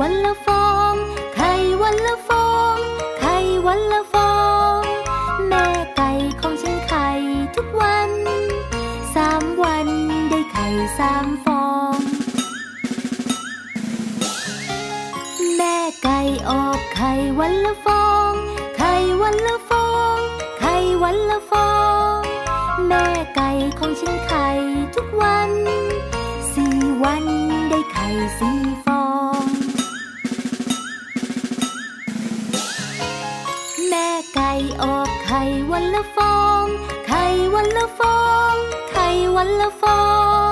วันละฟอง ไข่วันละฟอง ไข่วันละฟอง แม่ไก่ของฉันไข่ทุกวัน สามวันได้ไข่สามฟอง แม่ไก่ออกไข่วันละฟอง ไข่วันละฟอง ไข่วันละฟอง แม่ไก่ของฉันไข่ทุกวัน สี่วันได้ไข่สี่ ไข่วันละฟอง ไข่วันละฟอง ไข่วันละฟอง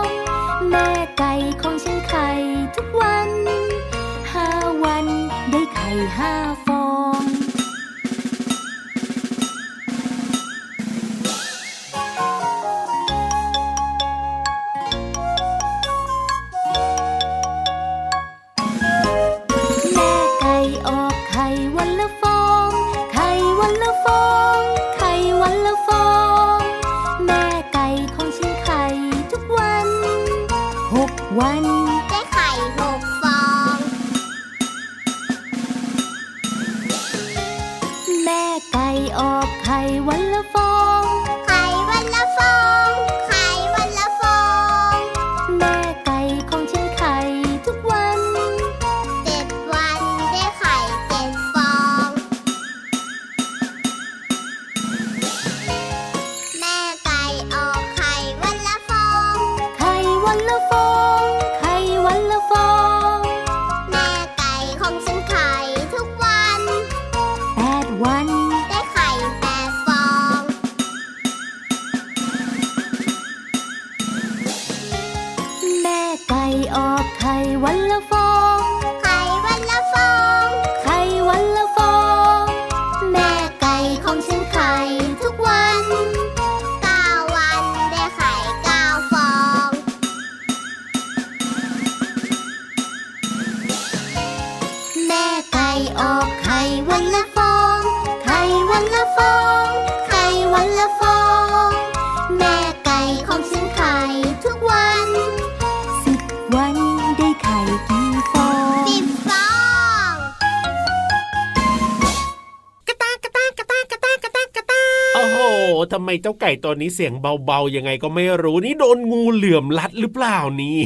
ตัวนี้เสียงเบาๆยังไงก็ไม่รู้นี่โดนงูเหลื่อมลัดหรือเปล่านี่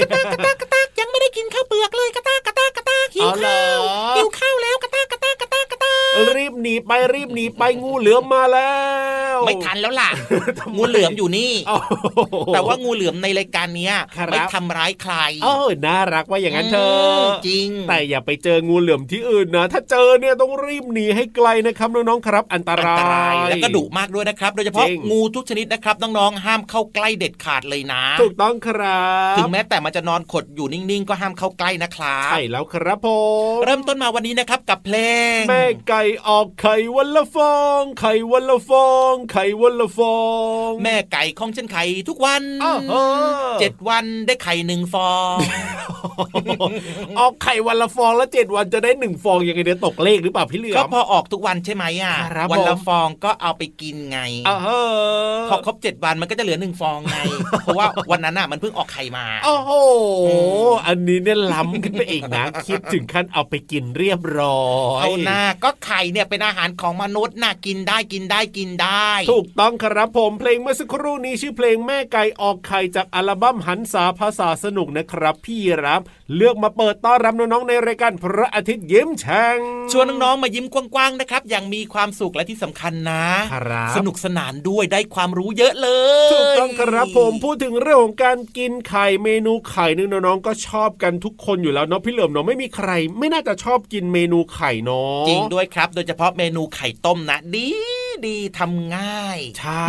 กระตากกระตากกระตากยังไม่ได้กินข้าวเปลือกเลยกระตากกระตากกระตากหิวข้าวหิวข้าวแล้ว ระตากรีบหนีไปรีบหนีไปงูเหลือมมาแล้ว ไม่ทันแล้วล่ะ งูเหลือมอยู่นี่ แต่ว่างูเหลือมในรายการเนี้ยไม่ทำร้ายใครเออน่ารักว่าอย่างนั้นเธอจริง แต่อย่าไปเจองูเหลือมที่อื่นนะ ถ้าเจอเนี่ยต้องรีบหนีให้ไกลนะครับน้องๆครับ อันตรายแล้วก็ดุมากด้วยนะครับ โดยเฉพาะงูทุกชนิดนะครับน้องๆห้ามเข้าใกล้เด็ดขาดเลยนะ ถูกต้องครับถึงแม้แต่มันจะนอนขดอยู่นิ่งๆ ก็ห้ามเข้าใกล้นะครับใช่แล้วครับผมเริ่มต้นมาวันนี้นะครับกับเพลงแม่ไก่ออกไข่วันละฟอง ไข่วันละฟอง ไข่วันละฟอง แม่ไก่ของฉันไข่ทุกวันเจ็ดวันได้ไข่หนึ่งฟองออกไข่วันละฟองแล้วเจ็ดวันจะได้หนึ่งฟองยังไงเดี๋ยวตกเลขหรือเปล่าพี่เหลือก็พอออกทุกวันใช่ไหมอะวันละฟองก็เอาไปกินไงพอครบเจ็ดวันมันก็จะเหลือหนึ่งฟองไง เพราะว่าวันนั้นอะมันเพิ่งออกไข่มาโอ้โหอันนี้เนี่ยล้ำขึ้นไปอีกนะคิดถึงขั้นเอาไปกินเรียบร้อยเอาหน้าก็ไข่เนี่ยเป็นอาหารของมนุษย์น่ะกินได้กินได้กินได้ ถูกต้องครับผมเพลงเมื่อสักครู่นี้ชื่อเพลงแม่ไก่ออกไข่จากอัลบั้มหันษาภาษาสนุกนะครับ พี่รับเลือกมาเปิดต้อนรับน้องๆในรายการพระอาทิตย์ยิ้มแฉ่งชวนน้องๆมายิ้มกว้างๆนะครับ อย่างมีความสุขและที่สำคัญนะสนุกสนานด้วยได้ความรู้เยอะเลยถูกต้องครับผมพูดถึงเรื่องของการกินไข่เมนูไข่นึงน้องๆก็ชอบกันทุกคนอยู่แล้วเนาะพี่เหลิมเนาะไม่มีใคร ไม่น่าจะชอบกินเมนูไข่เนาะจริงด้วยครับโดยเฉพาะเมนูไข่ต้มนะดี ดีทำง่าย ใช่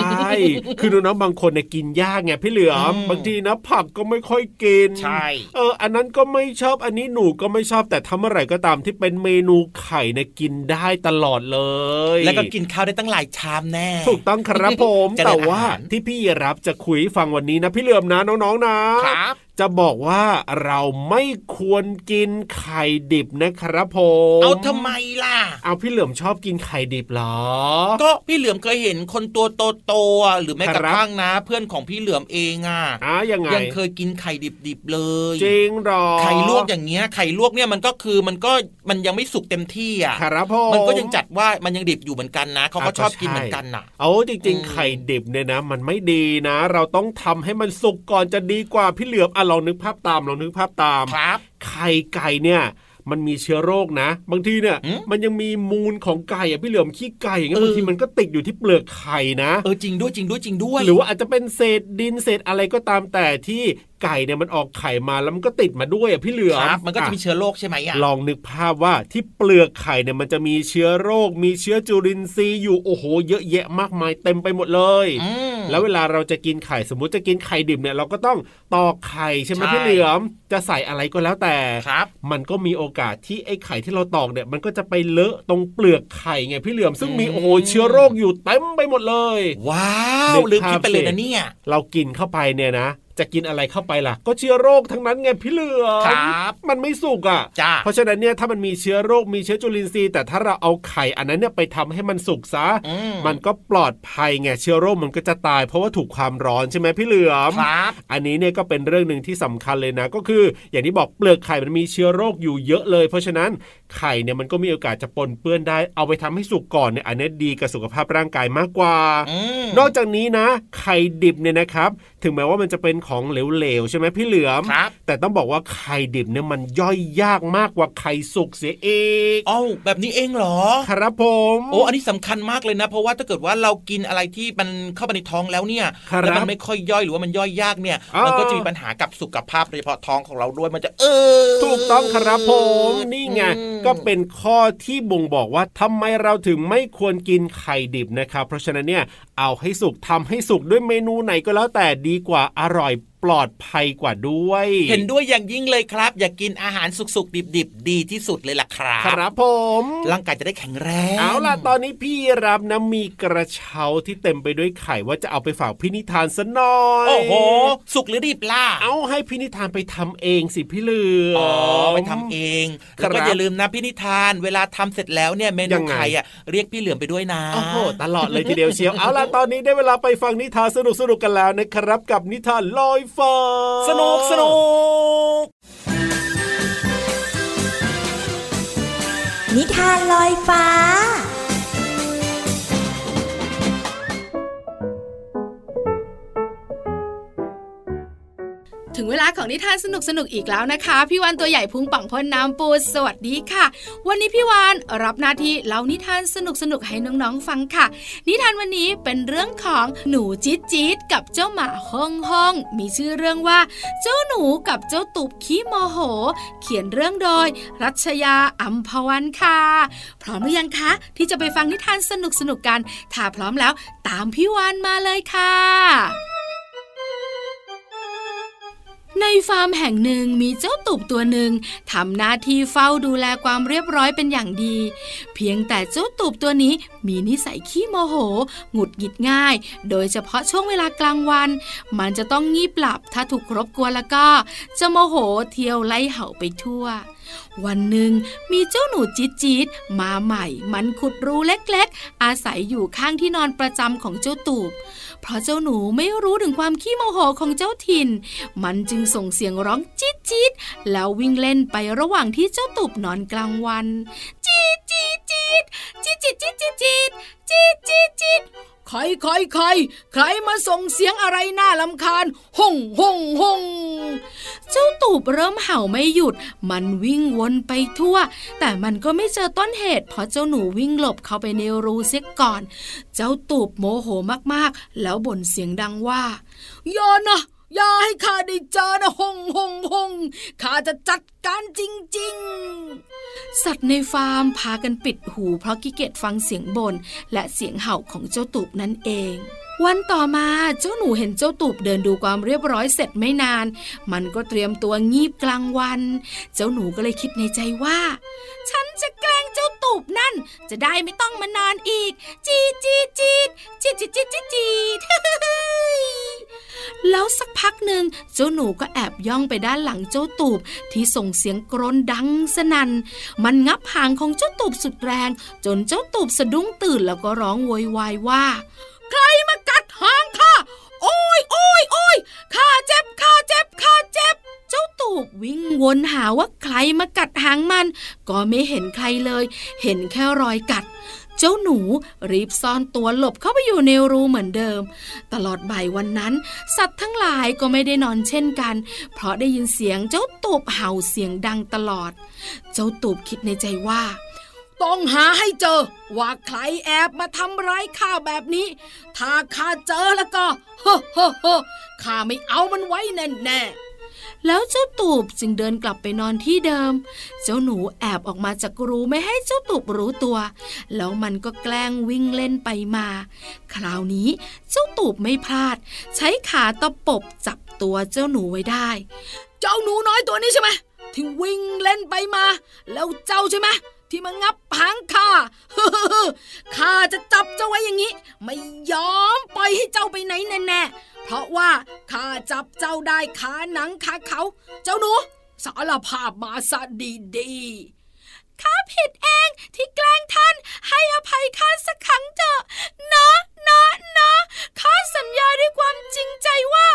คือน้องๆบางคนเนี่ยกินยากไงพี่เหลือมบางทีนะผักก็ไม่ค่อยกินใช่เอออันนั้นก็ไม่ชอบอันนี้หนูก็ไม่ชอบแต่ทำอะไรก็ตามที่เป็นเมนูไข่เนี่ยกินได้ตลอดเลย แล้วก็กินข้าวได้ตั้งหลายชามแน่ ถูกต้องครับผมแต่ว่าที่พี่รับจะคุยฟังวันนี้นะพี่เหลือมนะน้องๆนะครับจะบอกว่าเราไม่ควรกินไข่ดิบนะครับผม เอาทำไมล่ะ เอาพี่เหลือมชอบกินไข่ดิบหรอ ก็พี่เหลือมเคยเห็นคนตัวโตๆหรือแม้กระทั่งนะ เพื่อนของพี่เหลือมเองอะอะยังไงยังเคยกินไข่ดิบๆเลย จริงหรอ ไข่ลวกอย่างเงี้ยไข่ลวกเนี่ยมันก็คือมันก็มันยังไม่สุกเต็มที่อะครับผมมันก็ยังจัดว่ามันยังดิบอยู่เหมือนกันนะเขาก็ชอบกินเหมือนกันน่ะเอาจริง ๆ ไข่ดิบเนี่ยนะ มันไม่ดีนะ เราต้องทำให้มันสุกก่อนจะดีกว่าพี่เหลือมอะลองนึกภาพตามลองนึกภาพตามครับไข่ไก่เนี่ย มันมีเชื้อโรคนะ บางทีเนี่ย มันยังมีมูลของไก่อะพี่เหลือมขี้ไก่อย่างเงี้ยบางทีมันก็ติดอยู่ที่เปลือกไข่นะเออจริงด้วยจริงด้วยจริงด้วย หรือว่าอาจจะเป็นเศษดินเศษอะไรก็ตามแต่ที่ไก่เนี่ยมันออกไข่มาแล้วมันก็ติดมาด้วยอะพี่เหลือมมันก็จะมีเชื้อโรคใช่ไหมอะลองนึกภาพว่าที่เปลือกไข่เนี่ยมันจะมีเชื้อโรค มีเชื้อจุลินทรีย์อยู่โอ้โห เยอะแยะมากมายเต็มไปหมดเลย แล้วเวลาเราจะกินไข่สมมุติจะกินไข่ดิบเนี่ยเราก็ต้องตอกไข่ใช่ไหมพี่เหลือมจะใส่อะไรก็แล้วแต่ครับมันก็มีโอกาสที่ไอ้ไข่ที่เราตอกเนี่ยมันก็จะไปเลอะตรงเปลือกไข่ไงพี่เหลือมซึ่งมีโอ้โหเชื้อโรคอยู่เต็มไปหมดเลย ว้าวลืมคิดไปเลยนะเนี่ยเรากินเข้าไปเนี่ยนะ จะกินอะไรเข้าไปล่ะ ก็เชื้อโรคทั้งนั้นไงพี่เหลือครับมันไม่สุกอะจ้าเพราะฉะนั้นเนี่ยถ้ามันมีเชื้อโรคมีเชื้อจุลินทรีย์ แต่ถ้าเราเอาไข่อันนั้นเนี่ยไปทำให้มันสุกซะมันก็ปลอดภัยไงเชื้อโรคมันก็จะตาย เพราะว่าถูกความร้อนใช่ไหมพี่เหลือมครับอันนี้เนี่ยก็เป็นเรื่องหนึ่งที่สำคัญเลยนะ ก็คือ อย่างที่บอกเปลือกไข่มันมีเชื้อโรคอยู่เยอะเลย เพราะฉะนั้นไข่เนี่ยมันก็มีโอกาสจะปนเปื้อนได้เอาไปทำให้สุกก่อนเนี่ยอันนี้ดีกับสุขภาพร่างกายมากกว่า นอกจากนี้นะ ไข่ดิบเนี่ยนะครับ ถึงแม้ว่ามันจะเป็นของเหลวใช่ไหมพี่เหลือมแต่ต้องบอกว่าไข่ดิบเนี่ยมันย่อยยากมากกว่าไข่สุกเสียเองอ้าวแบบนี้เองเหรอ ครับผมโอ้อันนี้สำคัญมากเลยนะ เพราะว่าถ้าเกิดว่าเรากินอะไรที่มันเข้าไปในท้องแล้วเนี่ยแล้วมันไม่ค่อยย่อยหรือว่ามันย่อยยากเนี่ยมันก็จะมีปัญหากับสุขภาพโดยเฉพาะท้องของเราด้วยมันจะเออถูกต้องครับผมนี่ไงก็เป็นข้อที่บ่งบอกว่าทำไมเราถึงไม่ควรกินไข่ดิบนะครับ เพราะฉะนั้นเนี่ยเอาให้สุกทำให้สุกด้วยเมนูไหนก็แล้วแต่ดีกว่าอร่อย ปลอดภัยกว่าด้วย เห็นด้วยอย่างยิ่งเลยครับ อยากกินอาหารสุกๆ ดิบๆ ดีที่สุดเลยล่ะครับครับผมร่างกายจะได้แข็งแรง เอาล่ะตอนนี้พี่รับนะมีกระเช้าที่เต็มไปด้วยไข่ว่าจะเอาไปฝากพี่นิทานซะหน่อยโอ้โห สุกหรือดิบล่ะเอาให้พี่นิทานไปทำเองสิพี่เลืออ๋อไปทำเองแล้วก็อย่าลืมนะพี่นิทาน เวลาทำเสร็จแล้วเนี่ยเมนูไข่อะเรียกพี่เหลือมไปด้วยนะโอ้โหตลอดเลยทีเดียวเชียวเอาล่ะตอนนี้ได้เวลาไปฟังนิทานสนุกๆกันแล้วนะครับ กับนิทานลอยฟ้านุกสนุก นิทานลอยฟ้า ถึงเวลาของนิทานสนุกสนุกอีกแล้วนะคะ พี่วานตัวใหญ่พุงป่องพ่นน้ำปูสวัสดีค่ะ วันนี้พี่วานรับหน้าที่เล่านิทานสนุกสนุกให้น้องๆฟังค่ะ นิทานวันนี้เป็นเรื่องของหนูจี๊ดจี๊ดกับเจ้าหมาห้องห้องมีชื่อเรื่องว่า เจ้าหนูกับเจ้าตุบขี้โมโห เขียนเรื่องโดย รัชยาอัมพวันค่ะ พร้อมหรือยังคะที่จะไปฟังนิทานสนุกสนุกกัน ถ้าพร้อมแล้วตามพี่วานมาเลยค่ะ ในฟาร์มแห่งหนึ่งมีเจ้าตุบตัวหนึ่งทำหน้าที่เฝ้าดูแลความเรียบร้อยเป็นอย่างดี เพียงแต่เจ้าตุบตัวนี้มีนิสัยขี้โมโห หงุดหงิดง่าย โดยเฉพาะช่วงเวลากลางวัน มันจะต้องงีบหลับถ้าถูกรบกวนแล้วก็ จะโมโหเที่ยวไล่เห่าไปทั่ว วันหนึ่งมีเจ้าหนูจี๊ดจี๊ดมาใหม่ มันขุดรูเล็กๆ อาศัยอยู่ข้างที่นอนประจำของเจ้าตูบ เพราะเจ้าหนูไม่รู้ถึงความขี้โมโหของเจ้าถิ่น มันจึงส่งเสียงร้องจี๊ดจี๊ดแล้ววิ่งเล่นไประหว่างที่เจ้าตูบนอนกลางวัน จี๊ดจี๊ดจี๊ดจี๊ดจี๊ดจี๊ดจี๊ดจี๊ดจี๊ดจี๊ดจี๊ดจี๊ด ใครใครใครใครมาส่งเสียงอะไรน่ารำคาญฮงฮงฮงเจ้าตูบเริ่มเห่าไม่หยุด มันวิ่งวนไปทั่ว แต่มันก็ไม่เจอต้นเหตุ เพราะเจ้าหนูวิ่งหลบเข้าไปในรูเสียก่อน เจ้าตูบโมโหมากๆ แล้วบ่นเสียงดังว่าอย่านะ อย่าให้ข้าได้เจอนะหงหงหงข้าจะจัดการจริง ๆ สัตว์ในฟาร์มพากันปิดหูเพราะกิเกตฟังเสียงบน่นและเสียงเห่าของเจ้าตูบนั่นเองวันต่อมาเจ้าหนูเห็นเจ้าตูบเดินดูความเรียบร้อยเสร็จไม่นาน มันก็เตรียมตัวงีบกลางวัน เจ้าหนูก็เลยคิดในใจว่า ฉันจะแกล้งเจ้าตูบนั่น จะได้ไม่ต้องมานอนอีก จีจีจีจีจีจีจีจีแล้วสักพักหนึ่งเจ้าหนูก็แอบย่องไปด้านหลังเจ้าตูบที่ส่งเสียงกรนดังสนัน่น มันงับหางของเจ้าตูบสุดแรง จนเจ้าตูบสะดุ้งตื่นแล้วก็ร้องโวยวายว่า ใครมากัดหางข้าโอ้ยโอ้ยโอ้ยข้าเจ็บข้าเจ็บข้าเจ็บ เจ้าตูบวิ่งวนหาว่าใครมากัดหางมัน ก็ไม่เห็นใครเลย เห็นแค่รอยกัดเจ้าหนูรีบซ่อนตัวหลบเข้าไปอยู่ในรูเหมือนเดิม ตลอดบ่ายวันนั้น สัตว์ทั้งหลายก็ไม่ได้นอนเช่นกัน เพราะได้ยินเสียงเจ้าตูบเห่าเสียงดังตลอด เจ้าตูบคิดในใจว่า ต้องหาให้เจอ ว่าใครแอบมาทำร้ายข้าแบบนี้ ถ้าข้าเจอแล้วก็ฮ้เฮ้เฮ้ข้าไม่เอามันไว้แน่แน่แล้วเจ้าตูบจึงเดินกลับไปนอนที่เดิม เจ้าหนูแอบออกมาจากรูไม่ให้เจ้าตูบรู้ตัว แล้วมันก็แกล้งวิ่งเล่นไปมา คราวนี้เจ้าตูบไม่พลาด ใช้ขาตะปบจับตัวเจ้าหนูไว้ได้ เจ้าหนูน้อยตัวนี้ใช่ไหมที่วิ่งเล่นไปมา แล้วเจ้าใช่ไหม ที่มางับหางข้าข้าจะจับเจ้าไว้อย่างนี้ ไม่ยอมปล่อยให้เจ้าไปไหนแน่เพราะว่าข้าจับเจ้าได้ขาหนังขาเขา เจ้าหนูสารภาพมาซะดีๆ ข้าผิดเองที่แกล้งท่านให้อภัยข้าสักครั้งเถอะนะนะนะข้าสัญญาด้วยความจริงใจว่า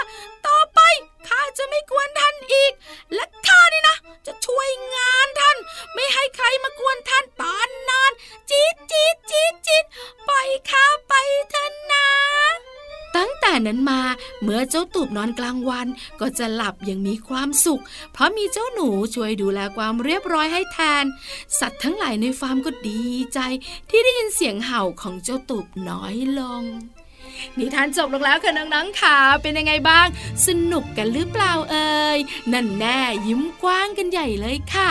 ต่อไปข้าจะไม่กวนท่านอีก และข้านี่นะ จะช่วยงานท่าน ไม่ให้ใครมากวนท่านตอนนอนจีดจีดจีดจีดปล่อยข้าไปเถอะนะ ตั้งแต่นั้นมาเมื่อเจ้าตูบนอนกลางวัน ก็จะหลับอย่างมีความสุข เพราะมีเจ้าหนูช่วยดูแลความเรียบร้อยให้แทน สัตว์ทั้งหลายในฟาร์มก็ดีใจ ที่ได้ยินเสียงเห่าของเจ้าตูบน้อยลงนิทานจบลงแล้วค่ะน้องๆค่ะเป็นยังไงบ้าง สนุกกันหรือเปล่าเอ่ยนั่นแน่ยิ้มกว้างกันใหญ่เลยค่ะ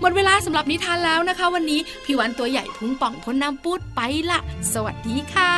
หมดเวลาสำหรับนิทานแล้วนะคะ วันนี้พี่วันตัวใหญ่พุงป่องพ้นน้ำปูดไปละสวัสดีค่ะ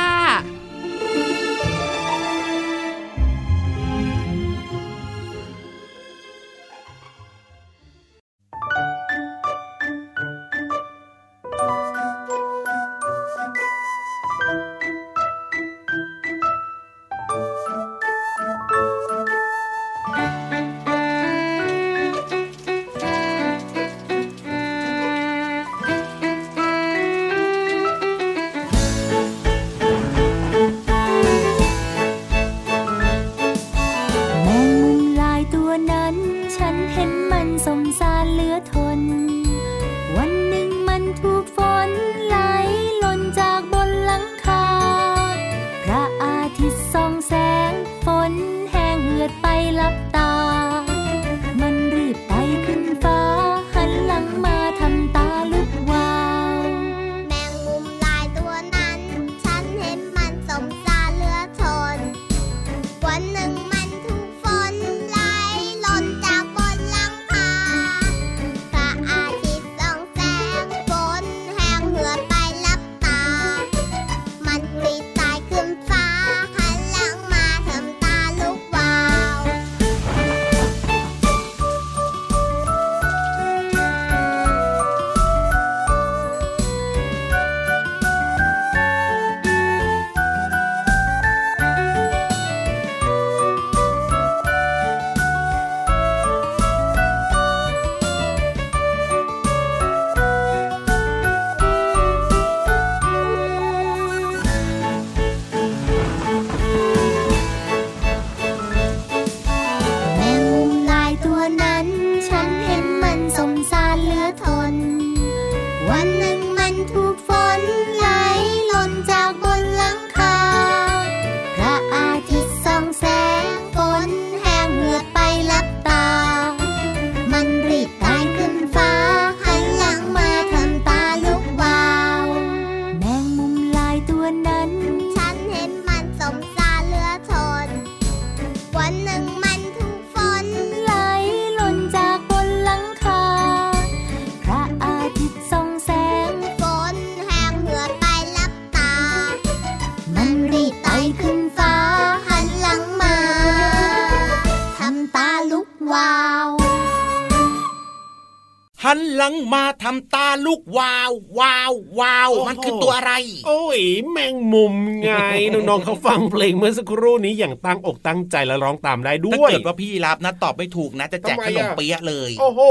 วาววาววาวมันคือตัวอะไร โอ้ยแมงมุมไงน้องๆเขาฟังเพลงเมื่อสักครู่นี้อย่างตั้งอกตั้งใจแล้วร้องตามได้ด้ถ้าวยเกิดว่าพี่รับนะตอบไม่ถูกนะจะแจกขนมเปี๊ยะเลย โอ้โห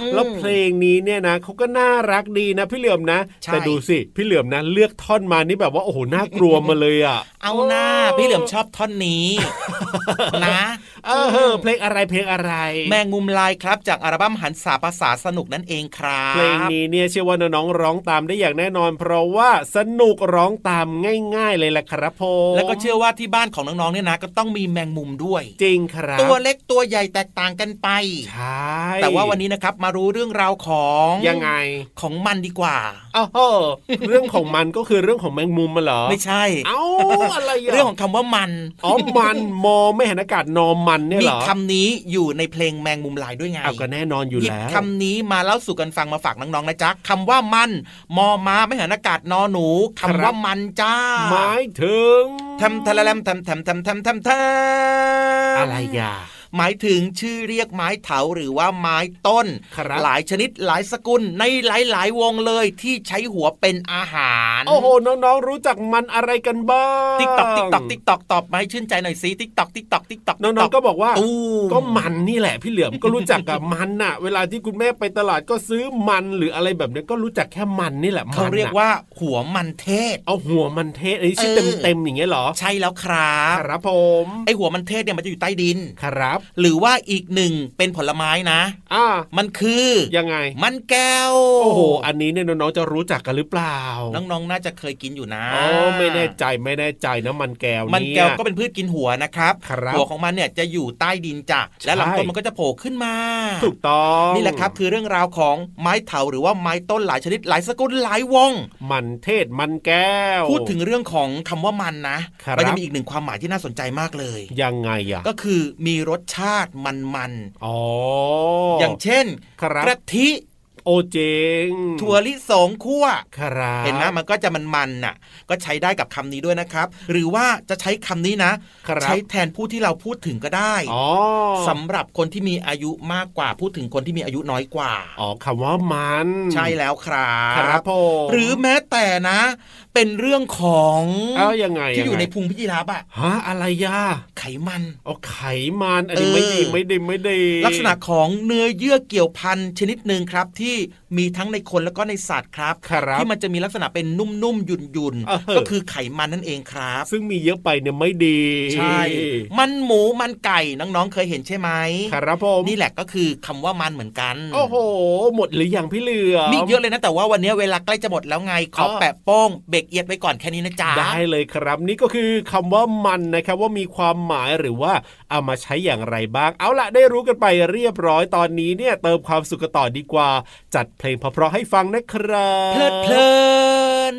อืมแล้วเพลงนี้เนี่ยนะเขาก็น่ารักดีนะ พี่เหลือมนะใช่แต่ดูสิพี่เหลือมนะเลือกท่อนมานี่แบบว่าโอ้โหน่ากลัวมาเลยอะเอาหน้าพี่เหลือมชอบท่อนนี้นะเออเพลงอะไรเพลงอะไร แมงมุมลายครับจากอัลบั้มหันษาภาษาสนุกนั่นเองครับเพลงนี้เนี่ยเชื่อว่าน้องๆร้องตามได้อย่างแน่นอน เพราะว่าสนุกร้องตามง่าย ๆ เลยแหละครับผมแล้วก็เชื่อว่าที่บ้านของน้องๆเนี่ยนะก็ต้องมีแมงมุมด้วย จริงครับ ตัวเล็กตัวใหญ่แตกต่างกันไปใช่แต่ว่าวันนี้นะครับมารู้เรื่องราวของยังไงของมันดีกว่าอ้าวเออเรื่องของมันก็คือเรื่องของแมงมุมมาเหรอไม่ใช่ เอ้าอะไระเรื่องของคำว่ามันอ๋อมันมอไม่เห็นอากาศนอมันเนี่ยมีเหรอคำนี้อยู่ในเพลงแมงมุมลายด้วยไงเอาก็แน่นอนอยู่หยิบแล้วคำนี้มาเล่าสู่กันฟังมาฝากน้องๆนะจ๊ะคำว่ามันมอมาไม่หันอากาศนอหนูคำว่ามันจ้าหมายถึงทำทะละแลมทำทำทำทำทำทำอะไรอย่า หมายถึงชื่อเรียกไม้เถาหรือว่าไม้ต้นครับหลายชนิดหลายสกุลในหลาย ๆ วงเลยที่ใช้หัวเป็นอาหาร โอ้โห น้อง ๆ รู้จักมันอะไรกันบ้างติ๊กตอกติ๊กตอกติ๊กตอกตอบมาให้ชื่นใจหน่อยสิติ๊กตอกติ๊กตอกติ๊กตอกน้องๆก็บอกว่าตู้ก็มันนี่แหละพี่เหลือมก็รู้จักกับมันน่ะ เวลาที่คุณแม่ไปตลาดก็ซื้อมันหรืออะไรแบบนี้ก็รู้จักแค่มันนี่แหละมันเขาเรียกน่ะว่าหัวมันเทศ เอาหัวมันเทศอันนี้ชื่อเอเต็มอเต็มๆอย่างเงี้ยเหรอ ใช่แล้วครับครับผมไอหัวมันเทศเนี่ยมันจะอยู่ใต้ดินครับหรือว่าอีกหนึ่งเป็นผลไม้นะอ่ามันคือยังไง มันแก้ว โอ้โห อันนี้เนี่ยน้องๆจะรู้จักกันหรือเปล่า น้องๆ น่าจะเคยกินอยู่นะอ๋อไม่แน่ใจไม่แน่ใจนะมันแก้วมันเนี่ยแก้วก็เป็นพืชกินหัวนะครับครับหัวของมันเนี่ยจะอยู่ใต้ดินจ้ะและลำต้นใช่มันก็จะโผล่ขึ้นมา ถูกต้องนี่แหละครับคือเรื่องราวของไม้เถาหรือว่าไม้ต้นหลายชนิดหลายสกุลหลายวง มันเทศมันแก้ว พูดถึงเรื่องของคำว่ามันนะครับมันจะมีอีกหนึ่งความหมายที่น่าสนใจมากเลย ยังไงอะก็คือมีรสชาติมันอ๋อๆออย่างเช่นครับกะทิ โอเจงถั่วลิสงคั่วครับเห็นไหมมันก็จะมันมันๆน่ะ ก็ใช้ได้กับคำนี้ด้วยนะครับ หรือว่าจะใช้คำนี้นะครับใช้แทนผู้ที่เราพูดถึงก็ได้อ๋อสำหรับคนที่มีอายุมากกว่าพูดถึงคนที่มีอายุน้อยกว่าอ๋อคำว่ามัน ใช่แล้วครับครับผมหรือแม้แต่นะ เป็นเรื่องของเอายังไงที่อยู่ในงไงพุงพิจิราบอะฮะอะไรยาไขมันอ๋อไขมันอันนี้เออไม่ดีไม่ดีไม่ดีลักษณะของเนื้อเยื่อเกี่ยวพันชนิดหนึ่งครับที่ที่ มีทั้งในคนแล้วก็ในสัตว์ครับครับที่มันจะมีลักษณะเป็นนุ่มๆหยุ่นเออๆก็คือไขมันนั่นเองครับ ซึ่งมีเยอะไปเนี่ยไม่ดีใช่มันหมูมันไก่น้องๆเคยเห็นใช่ไหมครับผมนี่แหละก็คือคำว่ามันเหมือนกัน โอ้โห หมดหรือยังพี่เหลือมีเยอะเลยนะแต่ว่าวันนี้เวลาใกล้จะหมดแล้วไงขอเออแปะโป้งเบรกเอียดไว้ก่อนแค่นี้นะจ๊ะได้เลยครับ นี่ก็คือคำว่ามันนะครับว่ามีความหมายหรือว่าเอามาใช้อย่างไรบ้าง เอาละได้รู้กันไปเรียบร้อยตอนนี้เนี่ยเติมความสุขกันต่อดีกว่า จัดเพลงเพราะๆให้ฟังนะครับเพลิดเพลิน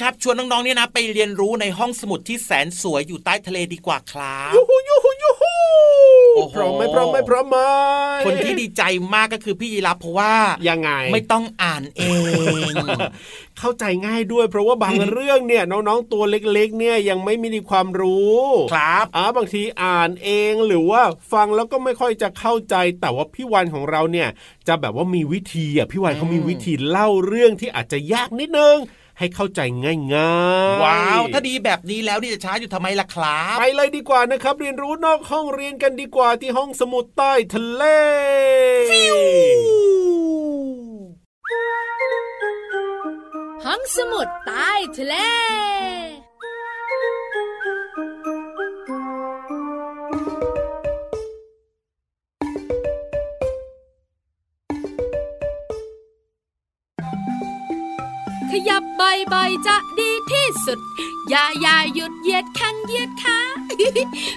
ครับ ชวนน้องๆเนี่ยนะไปเรียนรู้ในห้องสมุดที่แสนสวยอยู่ใต้ทะเลดีกว่าครับยูฮูยูฮูยูฮูโอ้โหพร้อมไหมพร้อมไหมพร้อมไหมคนที่ดีใจมากก็คือพี่ยีรับเพราะว่ายังไงไม่ต้องอ่านเอง เข้าใจง่ายด้วย เพราะว่าบางเรื่องเนี่ยน้องๆตัวเล็กๆ เนี่ยยังไม่มีความรู้ครับอ่าบางทีอ่านเองหรือว่าฟังแล้วก็ไม่ค่อยจะเข้าใจแต่ว่าพี่วันของเราเนี่ยจะแบบว่ามีวิธีอะพี่วันเขามีวิธีเล่าเรื่องที่อาจจะยากนิดนึง ให้เข้าใจง่ายๆ ว้าว ถ้าดีแบบนี้แล้วนี่จะช้าอยู่ทำไมล่ะครับ ไปเลยดีกว่านะครับ เรียนรู้นอกห้องเรียนกันดีกว่าที่ห้องสมุดใต้ทะเลห้องสมุดใต้ทะเล ขยับใบใบจะดีที่สุด อย่าอย่าหยุดเหยียดแข้งเหยียดขา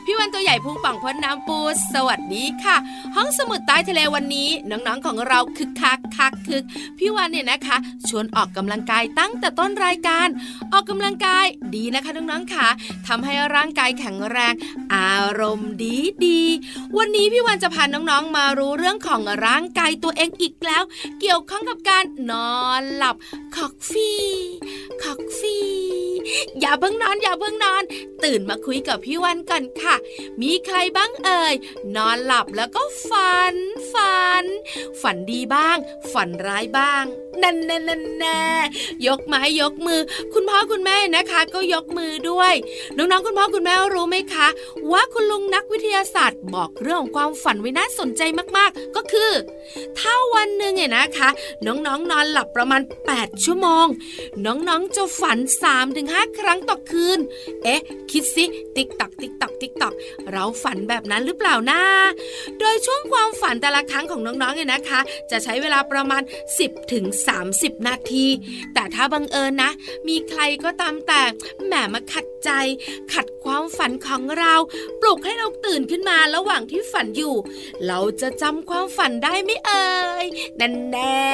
พี่วันตัวใหญ่พุงป่องพ้นน้ำปู สวัสดีค่ะ ห้องสมุดใต้ทะเลวันนี้ น้องๆของเราคึกคักคักคึก พี่วันเนี่ยนะคะ ชวนออกกำลังกายตั้งแต่ต้นรายการ ออกกำลังกายดีนะคะน้องๆค่ะทำให้ร่างกายแข็งแรง อารมณ์ดีดี วันนี้พี่วันจะพาน้องๆมารู้เรื่องของร่างกายตัวเองอีกแล้ว เกี่ยวข้องกับการนอนหลับคอกฟี่คอกฟี่ อย่าเพิ่งนอน อย่าเพิ่งนอน ตื่นมาคุยกับพี่วันก่อนค่ะ มีใครบ้างเอ่ย นอนหลับแล้วก็ฝัน ฝัน ฝันดีบ้าง ฝันร้ายบ้าง นั่นแน่นแน่ยกไม้ยกมือ คุณพ่อคุณแม่นะคะ ก็ยกมือด้วย น้องๆคุณพ่อคุณแม่รู้ไหมคะ ว่าคุณลุงนักวิทยาศาสตร์ บอกเรื่องของความฝันไว้น่าสนใจมากๆ ก็คือ ถ้าวันหนึ่งเนี่ยนะคะ น้องๆนนอนหลับประมาณ 8 ชั่วโมง น้องๆจะฝัน3-5ครั้งต่อคืน เอ๊ะ คิดสิติ๊กตักติ๊กตักติ๊กตักเราฝันแบบนั้นหรือเปล่านะโดยช่วงความฝันแต่ละครั้งของน้องๆเนี่ยนะคะ จะใช้เวลาประมาณ 10ถึง30 นาที แต่ถ้าบังเอิญนะ มีใครก็ตามแต่แหมมาขัด ใจ ขัดความฝันของเรา ปลุกให้เราตื่นขึ้นมาระหว่างที่ฝันอยู่ เราจะจำความฝันได้ไหมเอ่ยนั่นแน่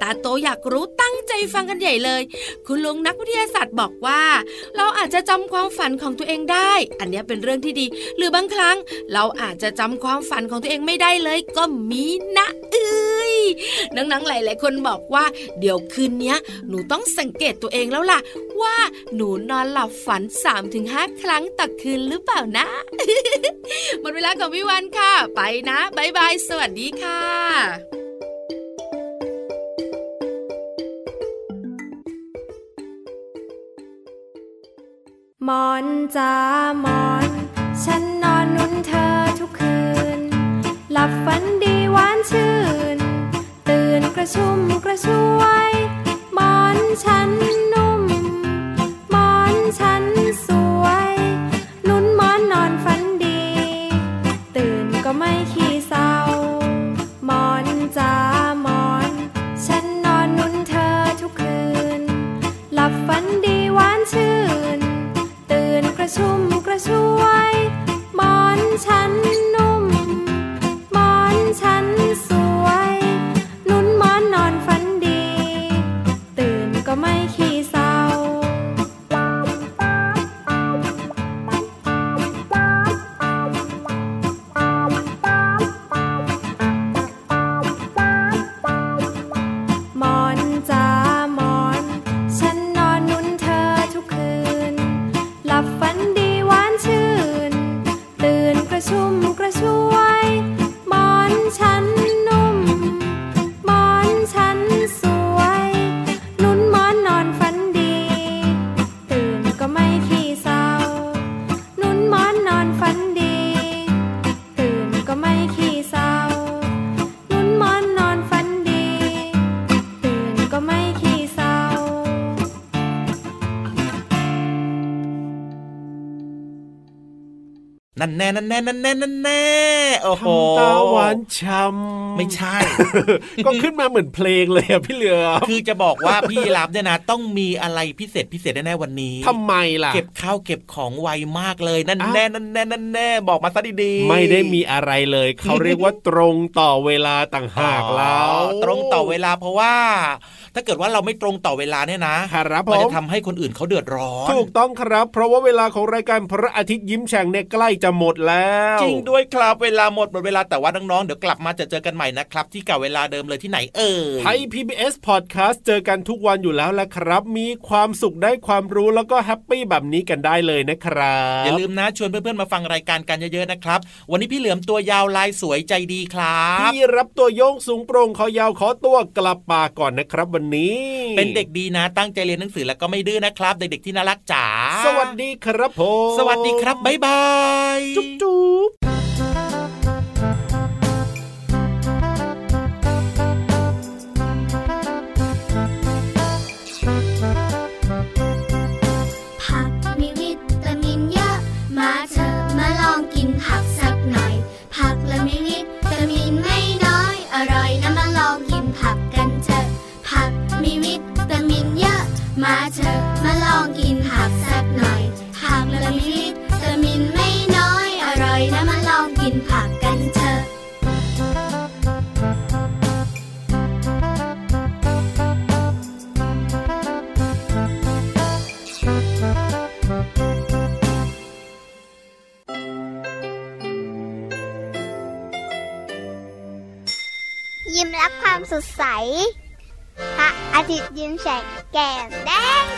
ตาโตอยากรู้ตั้งใจฟังกันใหญ่เลย คุณลุงนักวิทยาศาสตร์บอกว่า เราอาจจะจำความฝันของตัวเองได้ อันนี้เป็นเรื่องที่ดี หรือบางครั้ง เราอาจจะจำความฝันของตัวเองไม่ได้เลยก็มีนะเอ้ย นังๆหลาย ๆ คนบอกว่า เดี๋ยวคืนนี้หนูต้องสังเกตตัวเองแล้วล่ะ ว่าหนูนอนหลับฝัน 3-5 ครั้งต่อคืนหรือเปล่านะหมดเวลาของพี่วันค่ะ ไปนะบายบาย สวัสดีค่ะมอนจ้ามอน ฉันนอนนุ่นเธอทุกคืน หลับฝัน ระชุ่มกระชวยบอนฉัน แน่นั่นแน่นั่นแน่นั่นแน่โอ้โหตาหวานช้ำไม่ใช่ ก็ขึ้นมาเหมือนเพลงเลยอะพี่เหลือคือจะบอกว่าพี่รับเนี่ยนะ ต้องมีอะไรพิเศษพิเศษแน่ๆวันนี้ทำไมล่ะ เก็บข้าวเก็บของไวมากเลยนั่นแน่นั่นแน่นั่นแน่บอกมาซะดีๆ ไม่ได้มีอะไรเลยเขาเรียกว่าตรงต่อเวลาต่างหากแล้ว ตรงต่อเวลาเพราะว่า ถ้าเกิดว่าเราไม่ตรงต่อเวลาเนี่ยนะครับมันจะทำให้คนอื่นเขาเดือดร้อน ถูกต้องครับ เพราะว่าเวลาของรายการพระอาทิตย์ยิ้มแฉ่งเนี่ยใกล้จะหมดแล้ว จริงด้วยครับเวลาหมดหมดเวลาแต่ว่าน้องๆเดี๋ยวกลับมาจะเจอกันใหม่นะครับ ที่เก่าเวลาเดิมเลยที่ไหนเอ่ยไทย PBS Podcast เจอกันทุกวันอยู่แล้วแหละครับ มีความสุขได้ความรู้แล้วก็ happy แบบนี้กันได้เลยนะครับอย่าลืมนะชวนเพื่อนๆมาฟังรายการกันเยอะๆนะครับ วันนี้พี่เหลือมตัวยาวลายสวยใจดีครับพี่รับตัวโยงสูงโปร่งคอยาวขอตัวกลับป่าก่อนนะครับวันนี้ เป็นเด็กดีนะตั้งใจเรียนหนังสือแล้วก็ไม่ดื้อนะครับ เด็กๆที่น่ารักจ๋าสวัสดีครับผม สวัสดีครับบ๊ายบาย จุ๊บ จุ๊บยิ้